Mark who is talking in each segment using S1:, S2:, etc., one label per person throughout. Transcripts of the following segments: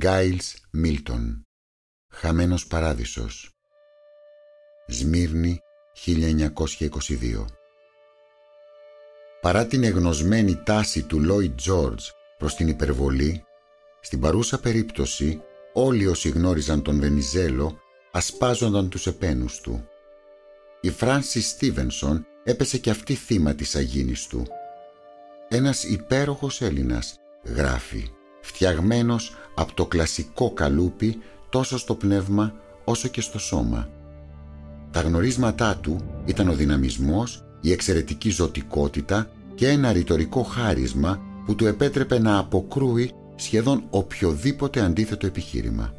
S1: Γκάιλς Μίλτον Χαμένος Παράδεισος Σμύρνη 1922 Παρά την εγνωσμένη τάση του Λόιτ Τζόρτζ προς την υπερβολή, στην παρούσα περίπτωση όλοι όσοι γνώριζαν τον Βενιζέλο ασπάζονταν τους επένους του. Η Φράνσις Στίβενσον έπεσε και αυτή θύμα της αγίνης του. Ένας υπέροχος Έλληνας, γράφει, φτιαγμένος από το κλασικό καλούπι τόσο στο πνεύμα όσο και στο σώμα. Τα γνωρίσματά του ήταν ο δυναμισμός, η εξαιρετική ζωτικότητα και ένα ρητορικό χάρισμα που του επέτρεπε να αποκρούει σχεδόν οποιοδήποτε αντίθετο επιχείρημα.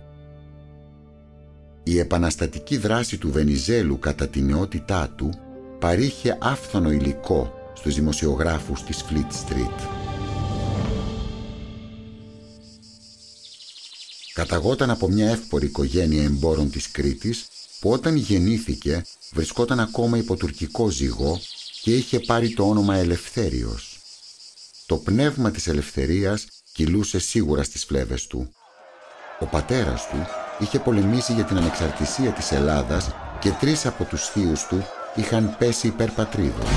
S1: Η επαναστατική δράση του Βενιζέλου κατά τη νεότητά του παρήχε άφθονο υλικό στους δημοσιογράφους της Fleet Street. Καταγόταν από μια εύπορη οικογένεια εμπόρων της Κρήτης που όταν γεννήθηκε βρισκόταν ακόμα υπό τουρκικό ζυγό και είχε πάρει το όνομα Ελευθέριος. Το πνεύμα της ελευθερίας κυλούσε σίγουρα στις φλέβες του. Ο πατέρας του είχε πολεμήσει για την ανεξαρτησία της Ελλάδας και τρεις από τους θείους του είχαν πέσει υπέρ πατρίδος.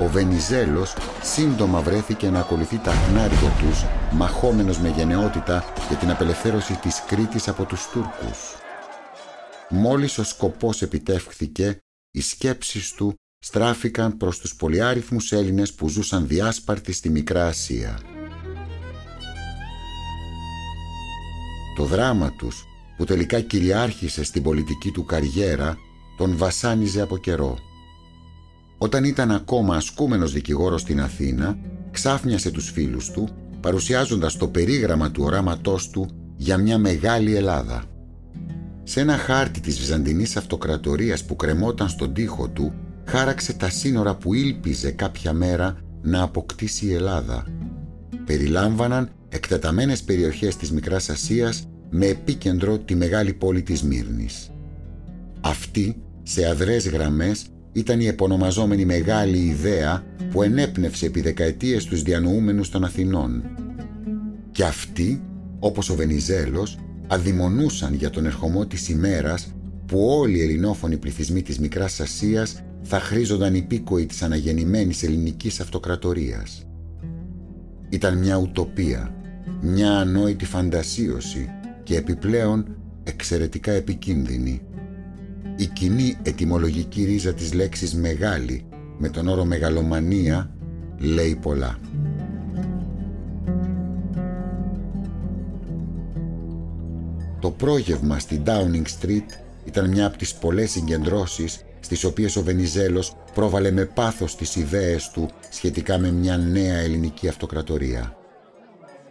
S1: Ο Βενιζέλος σύντομα βρέθηκε να ακολουθεί τα χνάρια τους, μαχόμενος με γενναιότητα για την απελευθέρωση της Κρήτης από τους Τούρκους. Μόλις ο σκοπός επιτεύχθηκε, οι σκέψεις του στράφηκαν προς τους πολυάριθμους Έλληνες που ζούσαν διάσπαρτοι στη Μικρά Ασία. Το δράμα τους, που τελικά κυριάρχησε στην πολιτική του καριέρα, τον βασάνιζε από καιρό. Όταν ήταν ακόμα ασκούμενος δικηγόρος στην Αθήνα, ξάφνιασε τους φίλους του, παρουσιάζοντας το περίγραμμα του οράματός του για μια μεγάλη Ελλάδα. Σε ένα χάρτη της Βυζαντινής Αυτοκρατορίας που κρεμόταν στον τοίχο του, χάραξε τα σύνορα που ήλπιζε κάποια μέρα να αποκτήσει η Ελλάδα. Περιλάμβαναν εκτεταμένες περιοχές της Μικράς Ασίας με επίκεντρο τη μεγάλη πόλη της Μύρνης. Αυτή, σε αδρές γραμμές, ήταν η επωνομαζόμενη μεγάλη ιδέα που ενέπνευσε επί δεκαετίες τους διανοούμενους των Αθηνών. Και αυτοί, όπως ο Βενιζέλος, αδειμονούσαν για τον ερχομό της ημέρας που όλοι οι ελληνόφωνοι πληθυσμοί της Μικράς Ασίας θα χρήζονταν υπήκοοι της αναγεννημένης ελληνικής αυτοκρατορίας. Ήταν μια ουτοπία, μια ανόητη φαντασίωση και επιπλέον εξαιρετικά επικίνδυνη. Η κοινή ετυμολογική ρίζα της λέξης «μεγάλη» με τον όρο «μεγαλομανία» λέει πολλά. Το πρόγευμα στη Downing Street ήταν μια από τις πολλές συγκεντρώσεις στις οποίες ο Βενιζέλος πρόβαλε με πάθος τις ιδέες του σχετικά με μια νέα ελληνική αυτοκρατορία.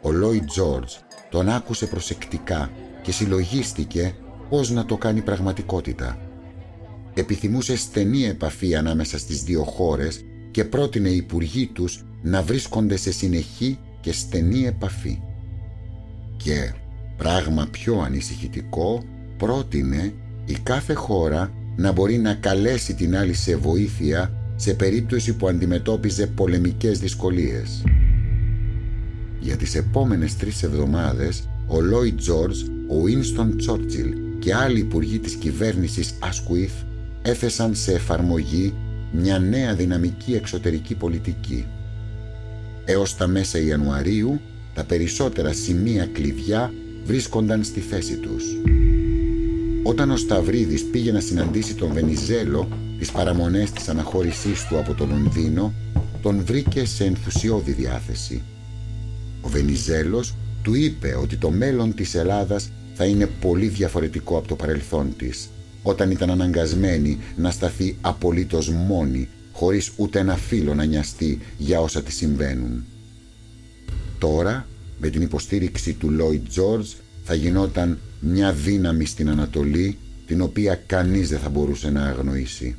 S1: Ο Λόι Τζόρτζ τον άκουσε προσεκτικά και συλλογίστηκε πώς να το κάνει πραγματικότητα. Επιθυμούσες στενή επαφή ανάμεσα στις δύο χώρες και πρότεινε οι υπουργοί τους να βρίσκονται σε συνεχή και στενή επαφή. Και, πράγμα πιο ανησυχητικό, πρότεινε η κάθε χώρα να μπορεί να καλέσει την άλλη σε βοήθεια σε περίπτωση που αντιμετώπιζε πολεμικές δυσκολίες. Για τις επόμενες τρεις εβδομάδες, ο Λόι Τζόρτζ, ο Ίνστον Τσόρτσιλ και άλλοι υπουργοί της κυβέρνησης Ασκουίθ έθεσαν σε εφαρμογή μια νέα δυναμική εξωτερική πολιτική. Έως τα μέσα Ιανουαρίου, τα περισσότερα σημεία κλειδιά βρίσκονταν στη θέση τους. Όταν ο Σταυρίδης πήγε να συναντήσει τον Βενιζέλο τις παραμονές της αναχώρησής του από το Λονδίνο, τον βρήκε σε ενθουσιώδη διάθεση. Ο Βενιζέλος του είπε ότι το μέλλον της Ελλάδας θα είναι πολύ διαφορετικό από το παρελθόν της, όταν ήταν αναγκασμένη να σταθεί απολύτως μόνη, χωρίς ούτε ένα φίλο να νοιαστεί για όσα της συμβαίνουν. Τώρα, με την υποστήριξη του Λόιτ Τζόρτζ, θα γινόταν μια δύναμη στην Ανατολή την οποία κανείς δεν θα μπορούσε να αγνοήσει.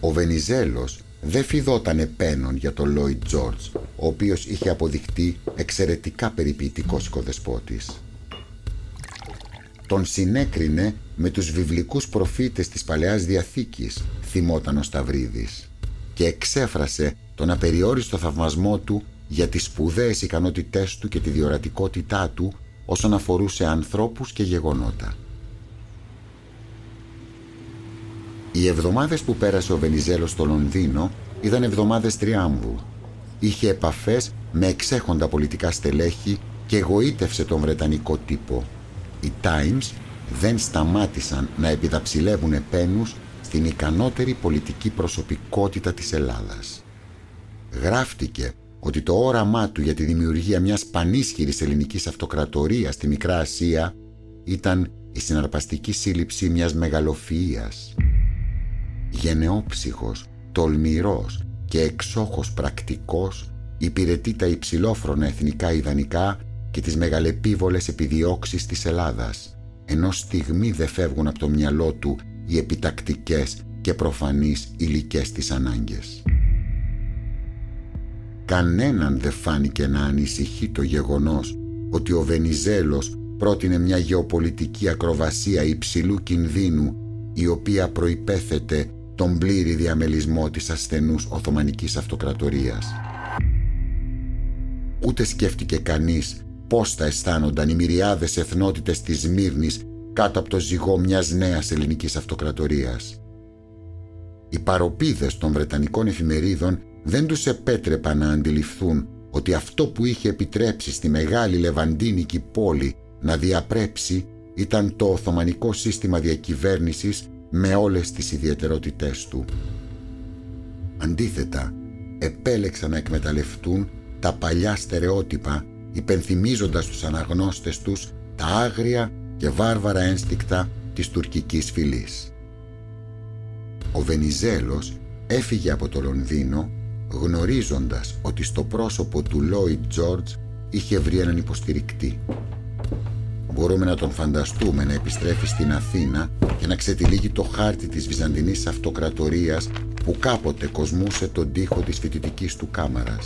S1: Ο Βενιζέλος δεν φιδόταν επένων για τον Λόιτ Τζόρτζ, ο οποίος είχε αποδειχτεί εξαιρετικά περιποιητικός οικοδεσπότης. Τον συνέκρινε με τους βιβλικούς προφήτες της Παλαιάς Διαθήκης, θυμόταν ο Σταυρίδης, και εξέφρασε τον απεριόριστο θαυμασμό του για τις σπουδαίες ικανότητές του και τη διορατικότητά του όσον αφορούσε ανθρώπους και γεγονότα. Οι εβδομάδες που πέρασε ο Βενιζέλος στο Λονδίνο ήταν εβδομάδες τριάμβου. Είχε επαφές με εξέχοντα πολιτικά στελέχη και εγωίτευσε τον Βρετανικό τύπο. Οι Times δεν σταμάτησαν να επιδαψιλεύουν επένους στην ικανότερη πολιτική προσωπικότητα της Ελλάδας. Γράφτηκε ότι το όραμά του για τη δημιουργία μιας πανίσχυρης ελληνικής αυτοκρατορίας στη Μικρά Ασία ήταν η συναρπαστική σύλληψη μιας μεγαλοφυΐας. Γενεόψυχος, τολμηρός και εξόχως πρακτικός υπηρετεί τα υψηλόφρονα εθνικά ιδανικά και τις μεγαλεπίβολες επιδιώξεις της Ελλάδας, ενώ στιγμή δεν φεύγουν από το μυαλό του οι επιτακτικές και προφανείς υλικέ της ανάγκες. Κανέναν δεν φάνηκε να ανησυχεί το γεγονός ότι ο Βενιζέλος πρότεινε μια γεωπολιτική ακροβασία υψηλού κινδύνου η οποία προϋπέθεται τον πλήρη διαμελισμό της ασθενούς Οθωμανικής Αυτοκρατορίας. Ούτε σκέφτηκε κανείς πώς θα αισθάνονταν οι μυριάδες εθνότητες της Σμύρνης κάτω από το ζυγό μιας νέας ελληνικής αυτοκρατορίας. Οι παροπίδες των Βρετανικών εφημερίδων δεν τους επέτρεπαν να αντιληφθούν ότι αυτό που είχε επιτρέψει στη μεγάλη λεβαντίνικη πόλη να διαπρέψει ήταν το Οθωμανικό σύστημα διακυβέρνησης με όλες τις ιδιαιτερότητές του. Αντίθετα, επέλεξαν να εκμεταλλευτούν τα παλιά στερεότυπα υπενθυμίζοντας τους αναγνώστες τους τα άγρια και βάρβαρα ένστικτα της τουρκικής φυλής. Ο Βενιζέλος έφυγε από το Λονδίνο γνωρίζοντας ότι στο πρόσωπο του Λόιτ Τζόρτζ είχε βρει έναν υποστηρικτή. Μπορούμε να τον φανταστούμε να επιστρέφει στην Αθήνα και να ξετυλίγει το χάρτη της Βυζαντινής Αυτοκρατορίας που κάποτε κοσμούσε τον τοίχο της φοιτητικής του κάμαρας.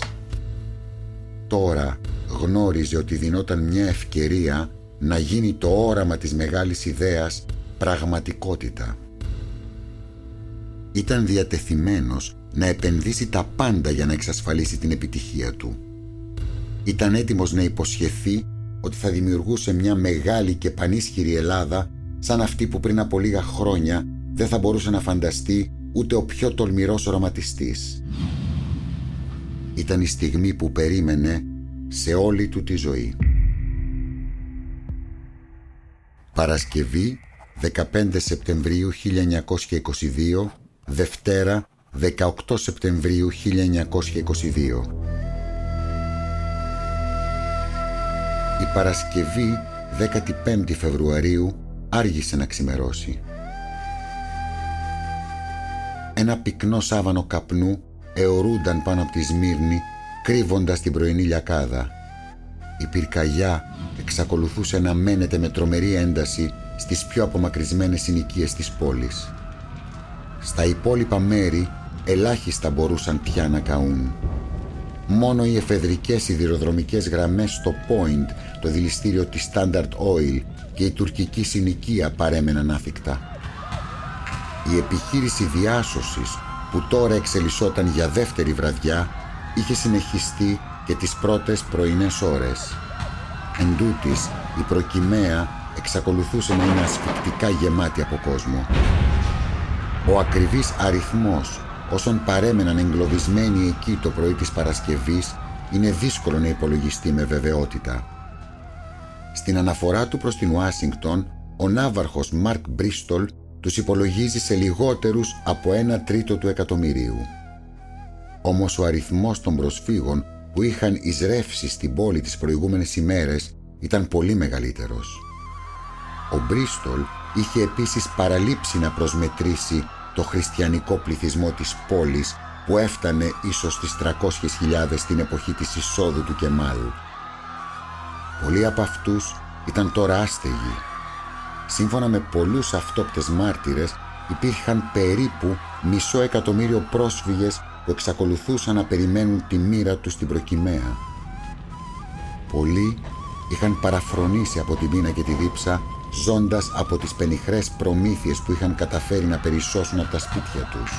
S1: Τώρα γνώριζε ότι δινόταν μια ευκαιρία να γίνει το όραμα της μεγάλης ιδέας πραγματικότητα. Ήταν διατεθειμένος να επενδύσει τα πάντα για να εξασφαλίσει την επιτυχία του. Ήταν έτοιμος να υποσχεθεί ότι θα δημιουργούσε μια μεγάλη και πανίσχυρη Ελλάδα σαν αυτή που πριν από λίγα χρόνια δεν θα μπορούσε να φανταστεί ούτε ο πιο τολμηρός οραματιστής. Ήταν η στιγμή που περίμενε σε όλη του τη ζωή. Παρασκευή 15 Σεπτεμβρίου 1922 Δευτέρα 18 Σεπτεμβρίου 1922 Η Παρασκευή 15 Φεβρουαρίου άργησε να ξημερώσει. Ένα πυκνό σάβανο καπνού αιωρούνταν πάνω από τη Σμύρνη κρύβοντας την πρωινή λιακάδα. Η πυρκαγιά εξακολουθούσε να μένεται με τρομερή ένταση στις πιο απομακρυσμένες συνοικίες της πόλης. Στα υπόλοιπα μέρη ελάχιστα μπορούσαν πια να καούν. Μόνο οι εφεδρικές σιδηροδρομικές γραμμές στο Point, το δηληστήριο της Standard Oil και η τουρκική συνοικία παρέμεναν άφικτα. Η επιχείρηση διάσωσης που τώρα εξελισσόταν για δεύτερη βραδιά είχε συνεχιστεί και τις πρώτες πρωινές ώρες. Εν τούτης, η προκυμαία εξακολουθούσε να είναι ασφικτικά γεμάτη από κόσμο. Ο ακριβής αριθμός όσων παρέμεναν εγκλωβισμένοι εκεί το πρωί της Παρασκευής είναι δύσκολο να υπολογιστεί με βεβαιότητα. Στην αναφορά του προς την Ουάσιγκτον, ο ναύαρχος Μαρκ Μπρίστολ τους υπολογίζει σε λιγότερους από ένα τρίτο του εκατομμυρίου. Όμως ο αριθμός των προσφύγων που είχαν εισρεύσει στην πόλη τις προηγούμενες ημέρες ήταν πολύ μεγαλύτερος. Ο Μπρίστολ είχε επίσης παραλείψει να προσμετρήσει το χριστιανικό πληθυσμό της πόλης που έφτανε ίσως στις 300.000 την εποχή της εισόδου του Κεμάλ. Πολλοί από αυτούς ήταν τώρα άστεγοι. Σύμφωνα με πολλούς αυτόπτες μάρτυρες υπήρχαν περίπου μισό εκατομμύριο πρόσφυγες που εξακολουθούσαν να περιμένουν τη μοίρα τους στην προκυμαία. Πολλοί είχαν παραφρονήσει από τη μήνα και τη δίψα ζώντας από τις πενιχρές προμήθειες που είχαν καταφέρει να περισσώσουν από τα σπίτια τους.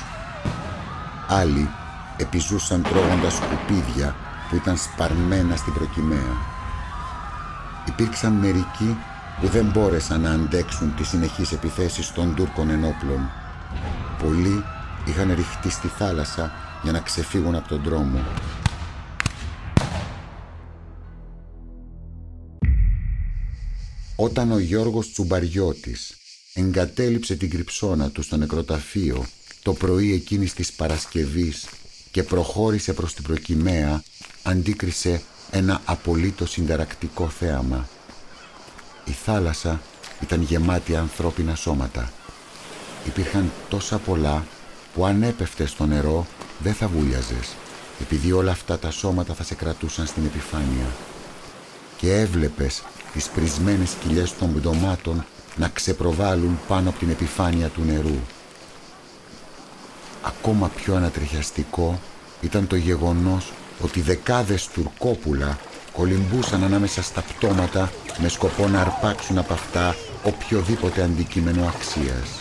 S1: Άλλοι επιζούσαν τρώγοντας σκουπίδια που ήταν σπαρμένα στην προκυμαία. Υπήρξαν μερικοί που δεν μπόρεσαν να αντέξουν τις συνεχείς επιθέσεις των Τούρκων ενόπλων. Πολλοί είχαν ρηχτεί στη θάλασσα για να ξεφύγουν από τον δρόμο. Όταν ο Γιώργος Τσουμπαριώτης εγκατέλειψε την κρυψώνα του στο νεκροταφείο το πρωί εκείνης της Παρασκευής και προχώρησε προς την προκυμαία, αντίκρισε ένα απολύτως συνταρακτικό θέαμα. Η θάλασσα ήταν γεμάτη ανθρώπινα σώματα. Υπήρχαν τόσα πολλά που αν έπεφτε στο νερό δεν θα βούλιαζες, επειδή όλα αυτά τα σώματα θα σε κρατούσαν στην επιφάνεια. Και έβλεπες τις πρισμένες κοιλιές των πτωμάτων να ξεπροβάλλουν πάνω από την επιφάνεια του νερού. Ακόμα πιο ανατριχιαστικό ήταν το γεγονός ότι δεκάδες τουρκόπουλα κολυμπούσαν ανάμεσα στα πτώματα με σκοπό να αρπάξουν από αυτά οποιοδήποτε αντικείμενο αξίας.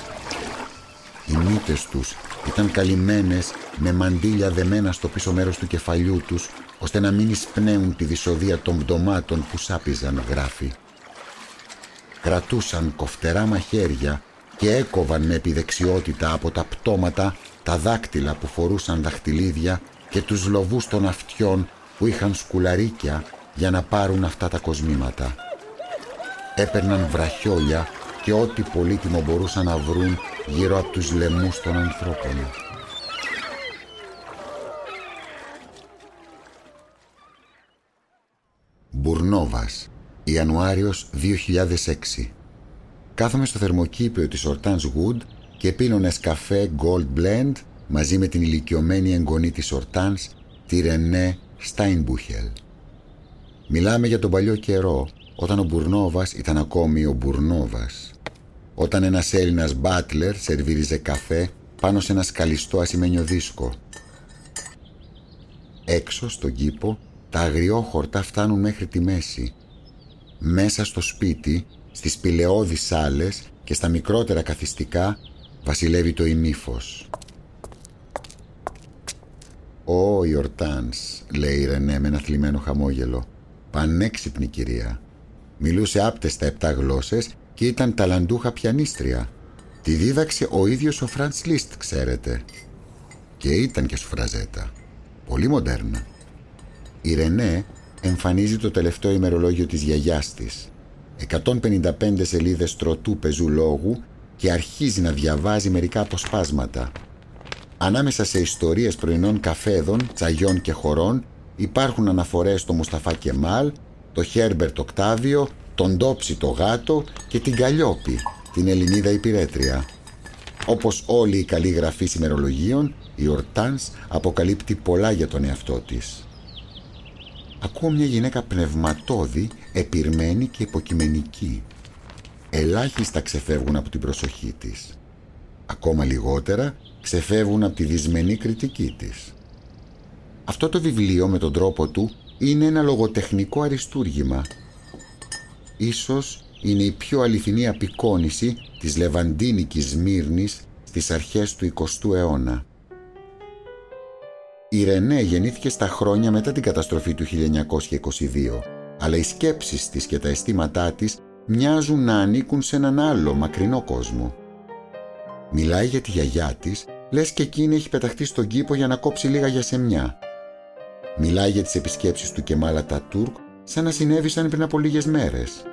S1: Οι μύτες τους ήταν καλυμμένες με μαντίλια δεμένα στο πίσω μέρος του κεφαλιού τους ώστε να μην εισπνέουν τη δυσοδεία των πτωμάτων που σάπιζαν γράφει. Κρατούσαν κοφτερά μαχαίρια και έκοβαν με επιδεξιότητα από τα πτώματα τα δάκτυλα που φορούσαν δαχτυλίδια και τους λοβούς των αυτιών που είχαν σκουλαρίκια για να πάρουν αυτά τα κοσμήματα. Έπαιρναν βραχιόλια και ό,τι πολύτιμο μπορούσαν να βρουν γύρω από τους λαιμούς των ανθρώπων. Μπουρνόβας, Ιανουάριος 2006 Κάθομαι στο θερμοκήπιο της Ορτάνς Wood και πίνω καφέ Gold Blend μαζί με την ηλικιωμένη εγγονή της Ορτάνς, τη Ρενέ Στάινμπούχελ. Μιλάμε για τον παλιό καιρό, όταν ο Μπουρνόβας ήταν ακόμη ο Μπουρνόβας. Όταν ένας Έλληνας μπάτλερ σερβίριζε καφέ πάνω σε ένα σκαλιστό ασημένιο δίσκο. Έξω στον κήπο τα αγριόχορτα φτάνουν μέχρι τη μέση. Μέσα στο σπίτι, στις πηλαιώδεις σάλες και στα μικρότερα καθιστικά βασιλεύει το ημίφος. «Ω, η Ορτάνς», λέει η Ρενέ με ένα θλιμμένο χαμόγελο. «Πανέξυπνη κυρία. Μιλούσε άπτεστα επτά γλώσσες και ήταν ταλαντούχα πιανίστρια. Τη δίδαξε ο ίδιος ο Φραντς Λίστ, ξέρετε. Και ήταν και σουφραζέτα. Πολύ μοντέρνα. Η Ρενέ εμφανίζει το τελευταίο ημερολόγιο της γιαγιάς της. 155 σελίδες τροτού πεζού λόγου και αρχίζει να διαβάζει μερικά αποσπάσματα. Ανάμεσα σε ιστορίες πρωινών καφέδων, τσαγιών και χωρών υπάρχουν αναφορές στο Μουσταφά Κεμάλ, το Χέρμπερτ Οκτάβιο, τον Τόψι το Γάτο και την Καλλιόπη, την Ελληνίδα υπηρέτρια. Όπως όλοι οι καλοί γραφείς ημερολογίων, η Ορτάνς αποκαλύπτει πολλά για τον εαυτό της. Ακούω μια γυναίκα πνευματώδη, επιρμένη και υποκειμενική. Ελάχιστα ξεφεύγουν από την προσοχή της. Ακόμα λιγότερα ξεφεύγουν από τη δυσμενή κριτική της. Αυτό το βιβλίο με τον τρόπο του είναι ένα λογοτεχνικό αριστούργημα. Ίσως είναι η πιο αληθινή απεικόνηση της Λεβαντίνικης Σμύρνης στις αρχές του 20ου αιώνα. Η Ρενέ γεννήθηκε στα χρόνια μετά την καταστροφή του 1922, αλλά οι σκέψεις της και τα αισθήματά της μοιάζουν να ανήκουν σε έναν άλλο μακρινό κόσμο. Μιλάει για τη γιαγιά της, λες και εκείνη έχει πεταχτεί στον κήπο για να κόψει λίγα για σεμιά. Μιλάει για τις επισκέψεις του Κεμάλα Τουρκ σαν να συνέβησαν πριν από λίγες μέρες.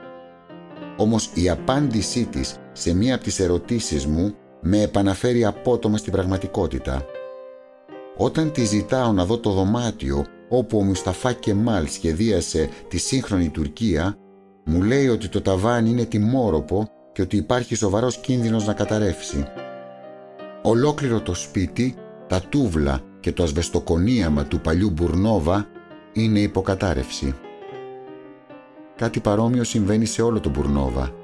S1: Όμως η απάντησή της σε μία από τις ερωτήσεις μου με επαναφέρει απότομα στην πραγματικότητα. Όταν τη ζητάω να δω το δωμάτιο όπου ο Μουσταφά Κεμάλ σχεδίασε τη σύγχρονη Τουρκία, μου λέει ότι το ταβάνι είναι τιμόροπο και ότι υπάρχει σοβαρός κίνδυνος να καταρρεύσει. Ολόκληρο το σπίτι, τα τούβλα και το ασβεστοκονίαμα του παλιού Μπουρνόβα είναι υποκατάρρευση. Κάτι παρόμοιο συμβαίνει σε όλο τον Μπουρνόβα.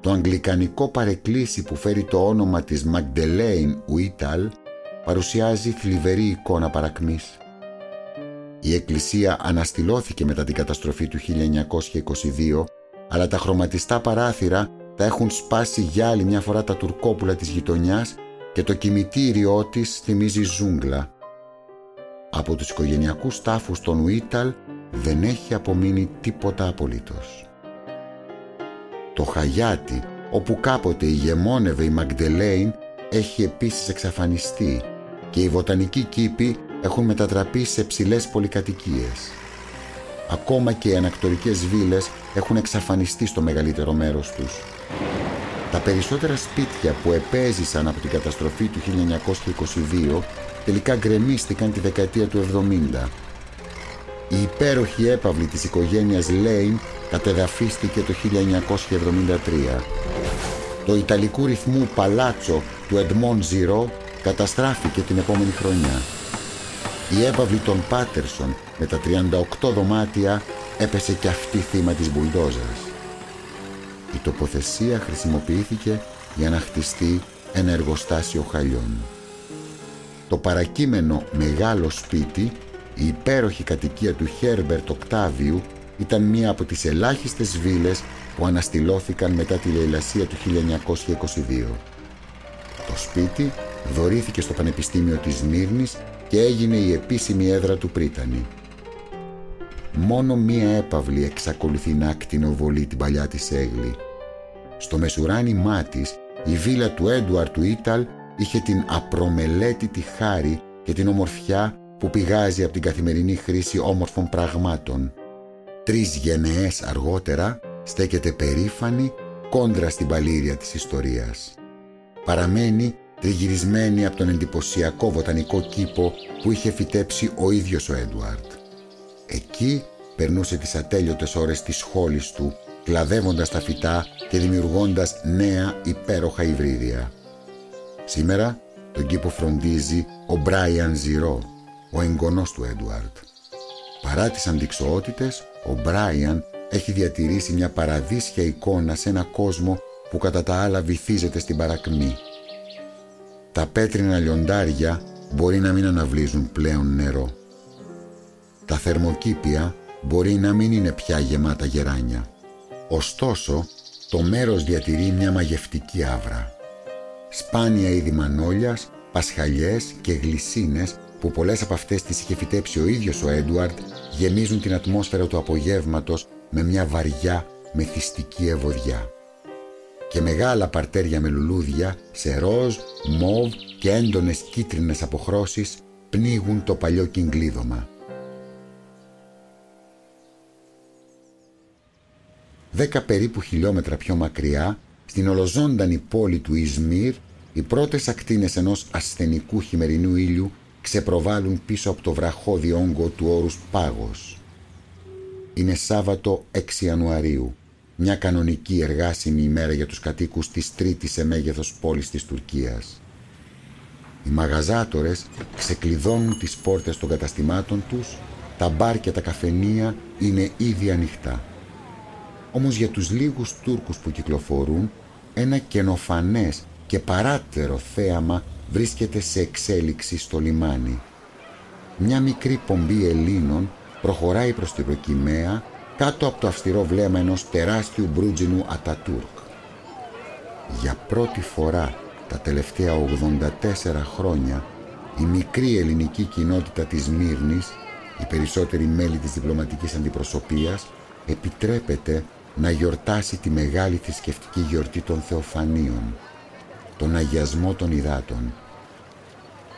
S1: Το αγγλικανικό παρεκκλήσι που φέρει το όνομα της Μαγντελέιν Ουίταλ παρουσιάζει θλιβερή εικόνα παρακμής. Η εκκλησία αναστηλώθηκε μετά την καταστροφή του 1922, αλλά τα χρωματιστά παράθυρα τα έχουν σπάσει για άλλη μια φορά τα τουρκόπουλα της γειτονιάς και το κημητήριό της θυμίζει ζούγκλα. από τους οικογενειακούς τάφους των Ουίταλ δεν έχει απομείνει τίποτα απολύτως. Το Χαγιάτι, όπου κάποτε ηγεμόνευε η Μαγντελέιν, έχει επίσης εξαφανιστεί και οι βοτανικοί κήποι έχουν μετατραπεί σε ψηλές πολυκατοικίες. Ακόμα και οι ανακτορικές βίλες έχουν εξαφανιστεί στο μεγαλύτερο μέρος τους. Τα περισσότερα σπίτια που επέζησαν από την καταστροφή του 1922 τελικά γκρεμίστηκαν τη δεκαετία του 70. Η υπέροχη έπαυλη της οικογένειας Λέιν κατεδαφίστηκε το 1973. Το ιταλικού ρυθμού παλάτσο του Εντμόν Ζιρό καταστράφηκε την επόμενη χρονιά. Η έπαυλη των Πάτερσον με τα 38 δωμάτια έπεσε και αυτή θύμα της μπουλντόζας. Η τοποθεσία χρησιμοποιήθηκε για να χτιστεί ένα εργοστάσιο χαλιών. Το παρακείμενο μεγάλο σπίτι, η υπέροχη κατοικία του Χέρμπερτ Οκτάβιου, ήταν μία από τις ελάχιστες βίλες που αναστηλώθηκαν μετά τη λαιλασία του 1922. Το σπίτι δωρήθηκε στο Πανεπιστήμιο της Μύρνης και έγινε η επίσημη έδρα του Πρίτανη. Μόνο μία έπαυλη εξακολουθεί να ακτινοβολεί την παλιά της έγλη. Στο μεσουράνημά της, η βίλα του Έντουαρ του Ήταλ είχε την απρομελέτητη χάρη και την ομορφιά που πηγάζει από την καθημερινή χρήση όμορφων πραγμάτων. Τρεις γενναίες αργότερα στέκεται περήφανη κόντρα στην παλήρια της ιστορίας. Παραμένει τριγυρισμένη από τον εντυπωσιακό βοτανικό κήπο που είχε φυτέψει ο ίδιος ο Έντουαρτ. Εκεί περνούσε τις ατέλειωτες ώρες της σχόλης του, κλαδεύοντας τα φυτά και δημιουργώντας νέα υπέροχα υβρίδια. Σήμερα τον κήπο φροντίζει ο Μπράιαν Ζιρό, ο εγγονός του Έντουαρτ. Παρά τις αντικσοότητες, ο Μπράιαν έχει διατηρήσει μια παραδείσια εικόνα σε ένα κόσμο που κατά τα άλλα βυθίζεται στην παρακμή. Τα πέτρινα λιοντάρια μπορεί να μην αναβλύζουν πλέον νερό. Τα θερμοκήπια μπορεί να μην είναι πια γεμάτα γεράνια. Ωστόσο, το μέρος διατηρεί μια μαγευτική άβρα. Σπάνια είδη μανόλιας, πασχαλιές και γλυσίνες που πολλές από αυτές τις είχε φυτέψει ο ίδιος ο Έντουαρντ γεμίζουν την ατμόσφαιρα του απογεύματος με μια βαριά μεθυστική ευωδιά. Και μεγάλα παρτέρια με λουλούδια σε ροζ, μόβ και έντονες κίτρινες αποχρώσεις πνίγουν το παλιό κυγκλίδωμα. Δέκα περίπου χιλιόμετρα πιο μακριά, στην ολοζώντανη πόλη του Ισμύρ, οι πρώτες ακτίνες ενός ασθενικού χειμερινού ήλιου ξεπροβάλλουν πίσω από το βραχώδη όγκο του όρους Πάγος. Είναι Σάββατο 6 Ιανουαρίου, μια κανονική εργάσιμη ημέρα για τους κατοίκους της τρίτης σε μέγεθος πόλης της Τουρκίας. Οι μαγαζάτορες ξεκλειδώνουν τις πόρτες των καταστημάτων τους, τα μπαρ και τα καφενεία είναι ήδη ανοιχτά. Όμως για τους λίγους Τούρκους που κυκλοφορούν, ένα καινοφανές και παράτερο θέαμα βρίσκεται σε εξέλιξη στο λιμάνι. Μια μικρή πομπή Ελλήνων προχωράει προς την προκυμαία κάτω από το αυστηρό βλέμμα ενός τεράστιου μπρούτζινου Ατατούρκ. Για πρώτη φορά τα τελευταία 84 χρόνια η μικρή ελληνική κοινότητα της Μύρνης, οι περισσότεροι μέλη της διπλωματικής αντιπροσωπείας, επιτρέπεται να γιορτάσει τη μεγάλη θρησκευτική γιορτή των Θεοφανίων, τον αγιασμό των υδάτων.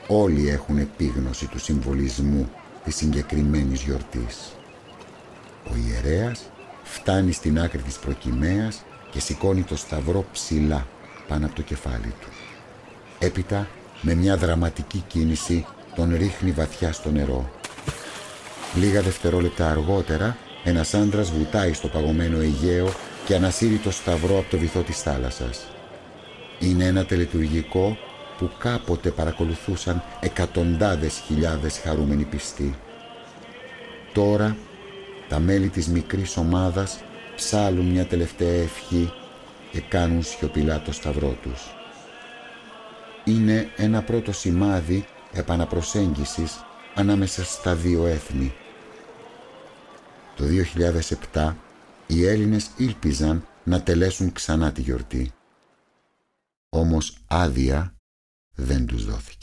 S1: Όλοι έχουν επίγνωση του συμβολισμού της συγκεκριμένης γιορτής. Ο ιερέας φτάνει στην άκρη της προκυμαίας και σηκώνει το σταυρό ψηλά πάνω από το κεφάλι του. Έπειτα, με μια δραματική κίνηση, τον ρίχνει βαθιά στο νερό. Λίγα δευτερόλεπτα αργότερα, ένας άντρας βουτάει στο παγωμένο Αιγαίο και ανασύρει το σταυρό από το βυθό της θάλασσας. Είναι ένα τελετουργικό που κάποτε παρακολουθούσαν εκατοντάδες χιλιάδες χαρούμενοι πιστοί. Τώρα τα μέλη της μικρής ομάδας ψάλουν μια τελευταία ευχή και κάνουν σιωπηλά το σταυρό τους. Είναι ένα πρώτο σημάδι επαναπροσέγγισης ανάμεσα στα δύο έθνη. Το 2007 οι Έλληνες ήλπιζαν να τελέσουν ξανά τη γιορτή. Όμως άδεια δεν τους δόθηκε.